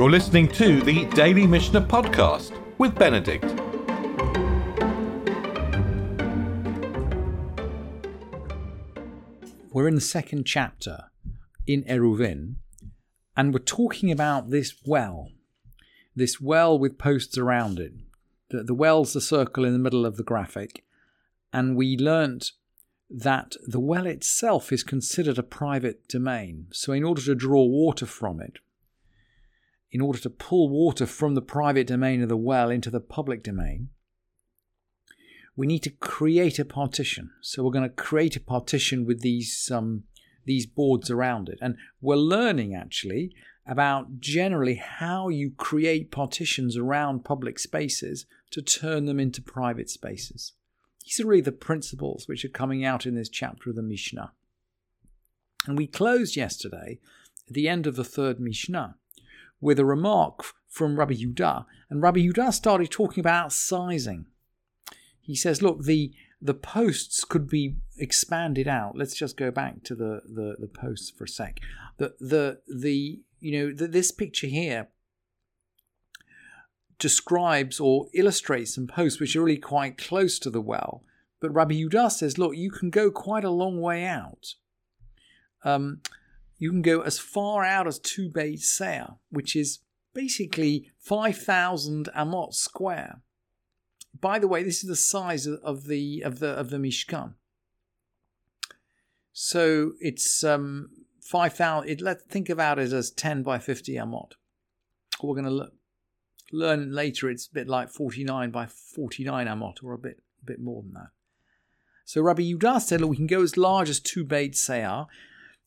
You're listening to the Daily Mishnah Podcast with Benedict. We're in the second chapter in Eruvin, and we're talking about this well, this well with posts around it. The, the well's the circle in the middle of the graphic, and we learnt that the well itself is considered a private domain. So, in order to draw water from it, in order to pull water from the private domain of the well into the public domain, we need to create a partition. So, we're going to create a partition with these um, these boards around it, and we're learning actually about generally how you create partitions around public spaces to turn them into private spaces. These are really the principles which are coming out in this chapter of the Mishnah. And we closed yesterday at the end of the third Mishnah with a remark from Rabbi Yudah, and Rabbi Yudah started talking about sizing. He says, look, the the posts could be expanded out. Let's just go back to the, the, the posts for a sec. The the the you know the, this picture here describes or illustrates some posts which are really quite close to the well. But Rabbi Yudah says, look, you can go quite a long way out. Um, you can go as far out as two Beit Seah, which is basically 5,000 amot square. By the way, this is the size of the of the of the Mishkan. So it's um, 5,000. Let's think about it as 10 by 50 amot. We're going to look learn later it's a bit like 49 by 49 amot or a bit a bit more than that. So Rabbi Yudah said, look, we can go as large as two Beit Seah.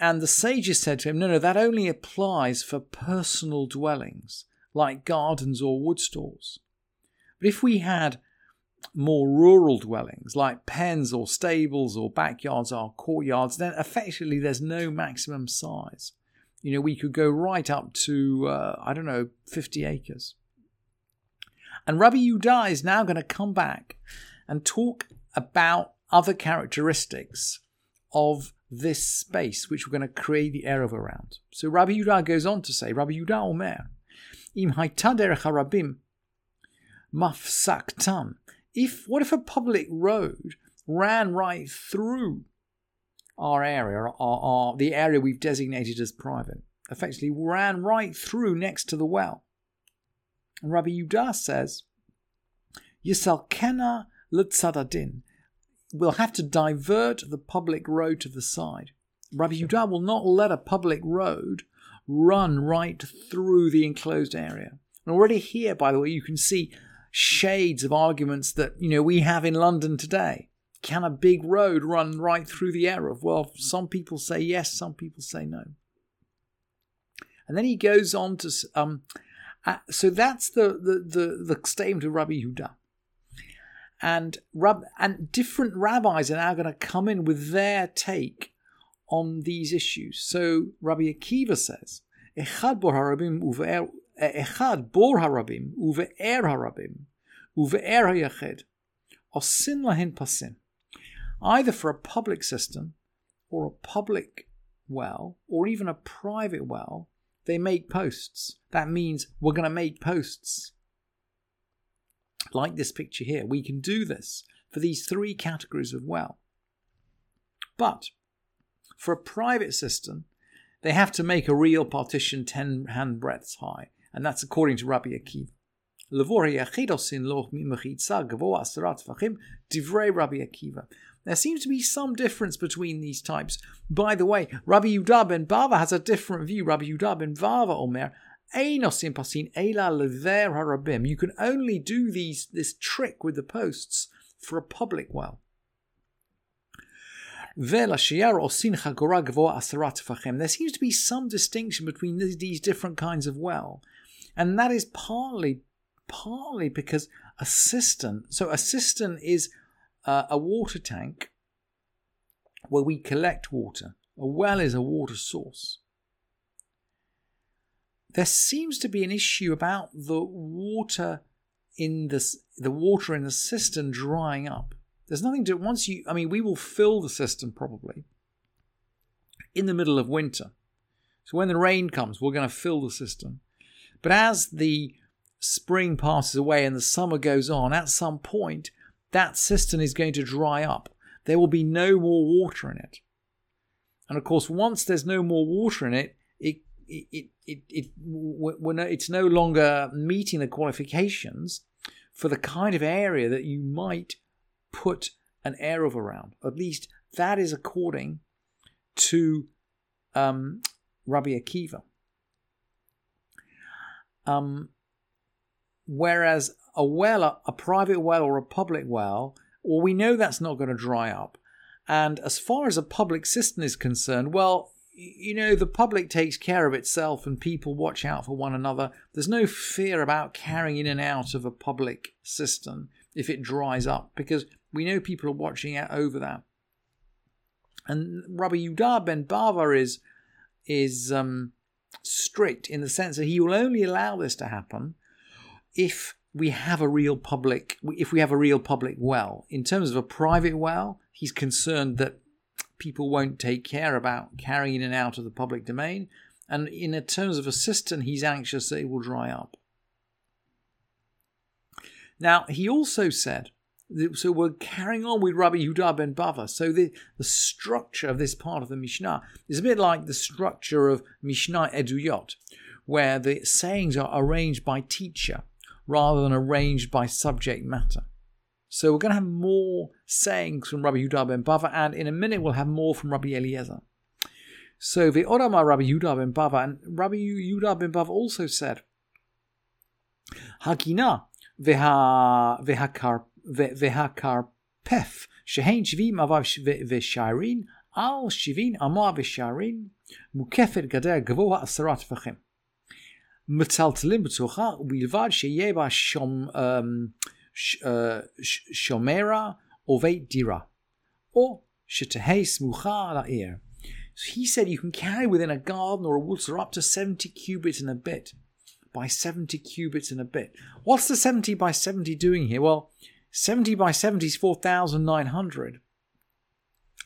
And the sages said to him, no, no, that only applies for personal dwellings, like gardens or wood stalls. But if we had more rural dwellings, like pens or stables or backyards or courtyards, then effectively there's no maximum size. You know, we could go right up to, uh, I don't know, 50 acres. And Rabbi Yudah is now going to come back and talk about other characteristics of this space which we're going to create the Eruv around. So Rabbi Yudah goes on to say, Rabbi Yudah Omer, Im harabim mafsaktan. If what if a public road ran right through our area, our, our, the area we've designated as private, effectively ran right through next to the well? And Rabbi Yudah says, Yisalkena letzadadin. We'll have to divert the public road to the side. Rabbi Yudah will not let a public road run right through the enclosed area. And already here, by the way, you can see shades of arguments that you know we have in London today. Can a big road run right through the Eruv? Well, some people say yes, some people say no. And then he goes on to um, uh, so that's the, the the the statement of Rabbi Yehuda. And Rab, and different rabbis are now going to come in with their take on these issues. So Rabbi Akiva says, "Echad bor harabim uve'er echad bor harabim uve'er harabim uve'er hayached osin lahin pasin." Either for a public cistern, or a public well, or even a private well, they make posts. That means we're going to make posts. Like this picture here, we can do this for these three categories of well. But for a private cistern, they have to make a real partition 10 hand breadths high, and that's according to Rabbi Akiva. There seems to be some difference between these types. By the way, Rabbi Yudah ben Bava has a different view. Rabbi Yudah ben Bava Omer, pasin lever harabim. You can only do these this trick with the posts for a public well. There seems to be some distinction between these different kinds of well, and that is partly partly because a cistern. So a cistern is uh, a water tank where we collect water. A well is a water source. There seems to be an issue about the water in this the water in the cistern drying up. There's nothing to once you I mean we will fill the cistern probably in the middle of winter. So when the rain comes, we're going to fill the cistern. But as the spring passes away and the summer goes on, at some point, that cistern is going to dry up. There will be no more water in it. And of course, once there's no more water in it, it it it, it, it when it's no longer meeting the qualifications for the kind of area that you might put an eruv around. At least that is according to um, Rabbi Akiva. Um, whereas a well, a, a private well or a public well, well, we know that's not going to dry up. And as far as a public cistern is concerned, well, you know, the public takes care of itself and people watch out for one another. There's no fear about carrying in and out of a public cistern if it dries up because we know people are watching out over that. And Rabbi Yudah ben Bava is is um, strict in the sense that he will only allow this to happen if we have a real public if we have a real public well. In terms of a private well, he's concerned that people won't take care about carrying in and out of the public domain. And in terms of a cistern, he's anxious that it will dry up. Now, he also said so we're carrying on with Rabbi Yehuda ben Bava. So the, the structure of this part of the Mishnah is a bit like the structure of Mishnah Eduyot, where the sayings are arranged by teacher rather than arranged by subject matter. So we're going to have more sayings from Rabbi Yudah ben Bava, and in a minute we'll have more from Rabbi Eliezer. So the Ve'odama Rabbi Yudah ben Bava, and Rabbi Yudah ben Bava also said, Hakina veha vehakar pef shehein shivim avav v'sharin al shivin amav v'sharin mukefet gader gvoa asarat vachem מטלטלים בתוכה, ובלבד sheyeba shom." Um, uh, Shomera Oveit Dira, or Shetehei Smucha La'ir. So he said you can carry within a garden or a water up to 70 cubits in a bit. By 70 cubits in a bit. What's the 70 by 70 doing here? Well, 70 by 70 is 4,900.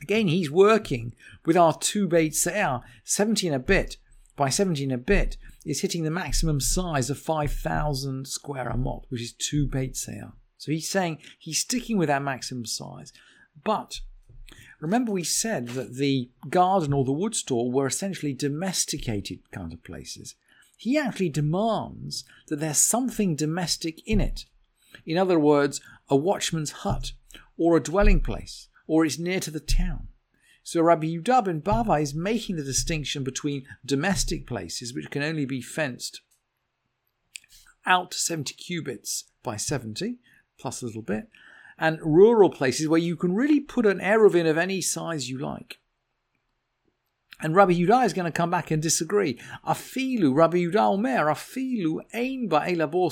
Again, he's working with our two bait se'er, 70 in a bit by 70 in a bit is hitting the maximum size of 5,000 square amot, which is two bait se'er. So he's saying he's sticking with that maximum size. But remember, we said that the garden or the wood store were essentially domesticated kind of places. He actually demands that there's something domestic in it. In other words, a watchman's hut or a dwelling place, or it's near to the town. So Rabbi Yudah ben Bava is making the distinction between domestic places, which can only be fenced out to 70 cubits by 70, plus a little bit, and rural places where you can really put an Eruv in of any size you like. And Rabbi Yudah is going to come back and disagree. Afilu, Rabbi Yudah Omer, afilu ein ba'ela bor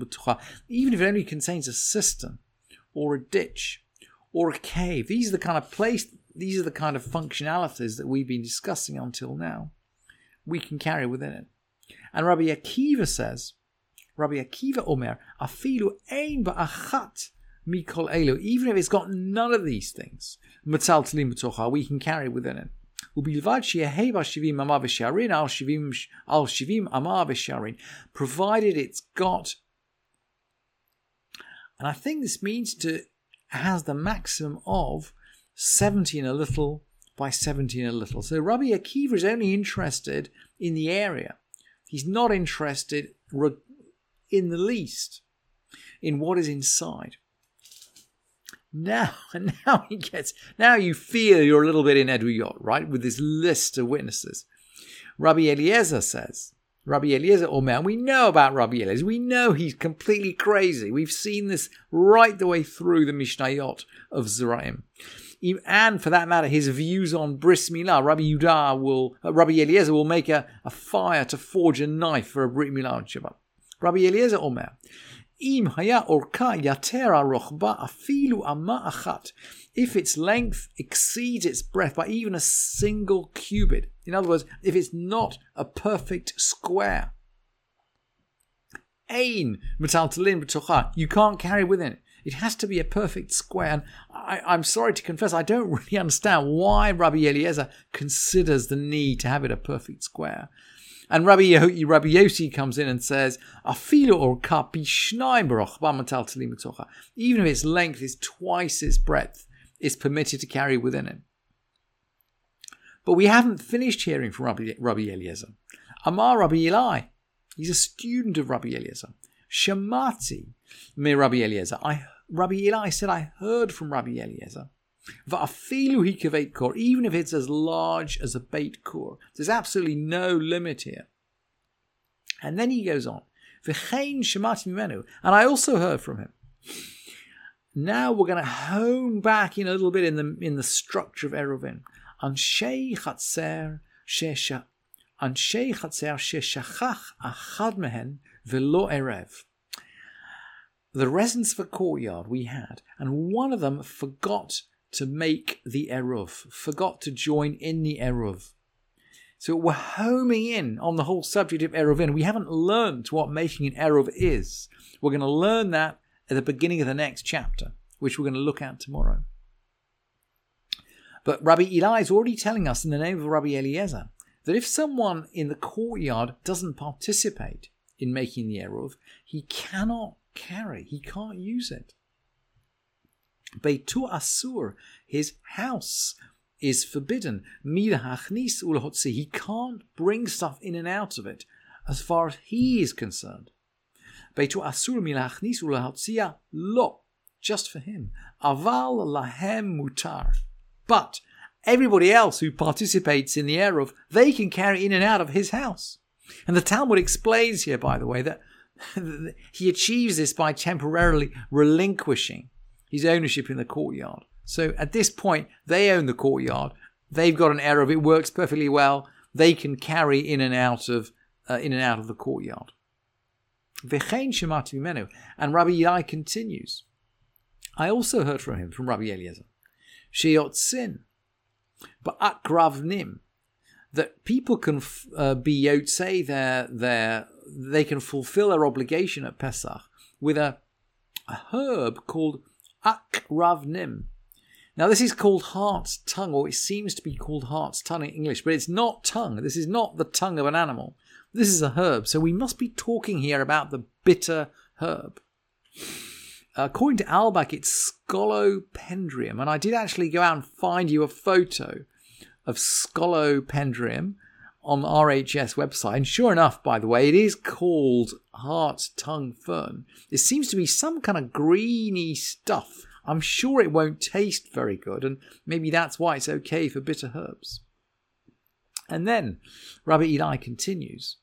b'tucha. Even if it only contains a cistern, or a ditch, or a cave. These are the kind of place, these are the kind of functionalities that we've been discussing until now. We can carry within it. And Rabbi Akiva says, Rabbi Akiva Omer, afilu ein ba'achat mikol elu. Even if it's got none of these things, metal tlim we can carry within it. Provided it's got, and I think this means to has the maximum of seventeen a little by seventeen a little. So Rabbi Akiva is only interested in the area. He's not interested in the least in what is inside. Now, now he gets, now you feel you're a little bit in Eduyot, right? With this list of witnesses. Rabbi Eliezer says, Rabbi Eliezer Omer, we know about Rabbi Eliezer. We know he's completely crazy. We've seen this right the way through the Mishnayot of Zeraim. And for that matter, his views on bris milah, Rabbi Yudah will, uh, Rabbi Eliezer will make a, a fire to forge a knife for a brit milah on Shabbat. Rabbi Eliezer Omer, אם היה אורכה יתר הרוחבה אפילו אמה אחת. If its length exceeds its breadth by even a single cubit. In other words, if it's not a perfect square. Ein metaltalin b'tocha. You can't carry within it. It has to be a perfect square. And I, am sorry to confess, I don't really understand why Rabbi Eliezer considers the need to have it a perfect square. And Rabbi, Yo- Rabbi Yossi comes in and says, or kapi. Even if its length is twice its breadth, is permitted to carry within it. But we haven't finished hearing from Rabbi, Rabbi Eliezer. Amar Rabbi Eli, he's a student of Rabbi Eliezer. Shamati me Rabbi Eliezer. I, Rabbi Eli said, I heard from Rabbi Eliezer. Va'afilu hikavet kor, even if it's as large as a bait core. There's absolutely no limit here. And then he goes on. V'chein shemati mimenu. And I also heard from him. Now we're going to hone back in a little bit in the in the structure of Eruvin. Anshei chatzer shesha Anshei chatzer sheshachach achad mehen velo erev. The residents of a courtyard we had, and one of them forgot to make the eruv, forgot to join in the eruv. So we're homing in on the whole subject of eruvin. We haven't learned what making an eruv is. We're going to learn that at the beginning of the next chapter, which we're going to look at tomorrow. But Rabbi Eli is already telling us in the name of Rabbi Eliezer that if someone in the courtyard doesn't participate in making the eruv, he cannot carry, he can't use it. Beitu Asur, his house, is forbidden. Milahachnis ulhotzi, he can't bring stuff in and out of it as far as he is concerned. Beitu Asur milachnis ulahotzia lo, just for him. Aval lahem mutar. But everybody else who participates in the eruv, they can carry in and out of his house. And the Talmud explains here, by the way, that he achieves this by temporarily relinquishing his ownership in the courtyard. So at this point, they own the courtyard. They've got an eruv. It works perfectly well. They can carry in and out of uh, in and out of the courtyard. And Rabbi Eli continues. I also heard from him, from Rabbi Eliezer, Sheyotzin, but akravnim, that people can uh, be yotzei their their they can fulfill their obligation at Pesach with a, a herb called akravnim. Now, this is called heart's tongue, or it seems to be called heart's tongue in English, but it's not tongue. This is not the tongue of an animal. This is a herb. So we must be talking here about the bitter herb. According to Albeck, it's Scolopendrium, and I did actually go out and find you a photo of Scolopendrium on RHS website. And sure enough, by the way, it is called heart tongue fern. It seems to be some kind of greeny stuff. I'm sure it won't taste very good, and maybe that's why it's okay for bitter herbs. And then Rabbi Eli continues.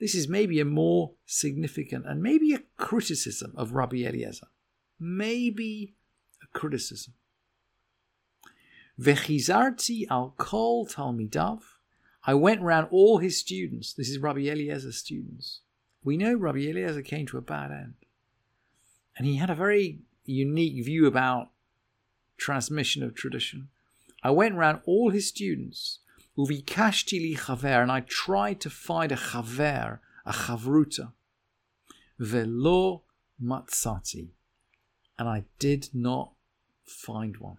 This is maybe a more significant and maybe a criticism of Rabbi Eliezer. Maybe a criticism. Vechizarti al kol talmidav I went around all his students. This is Rabbi Eliezer's students. We know Rabbi Eliezer came to a bad end. And he had a very unique view about transmission of tradition. I went around all his students, uvikashti li chaver, and I tried to find a chaver, a chavruta. Velo matzati. And I did not find one.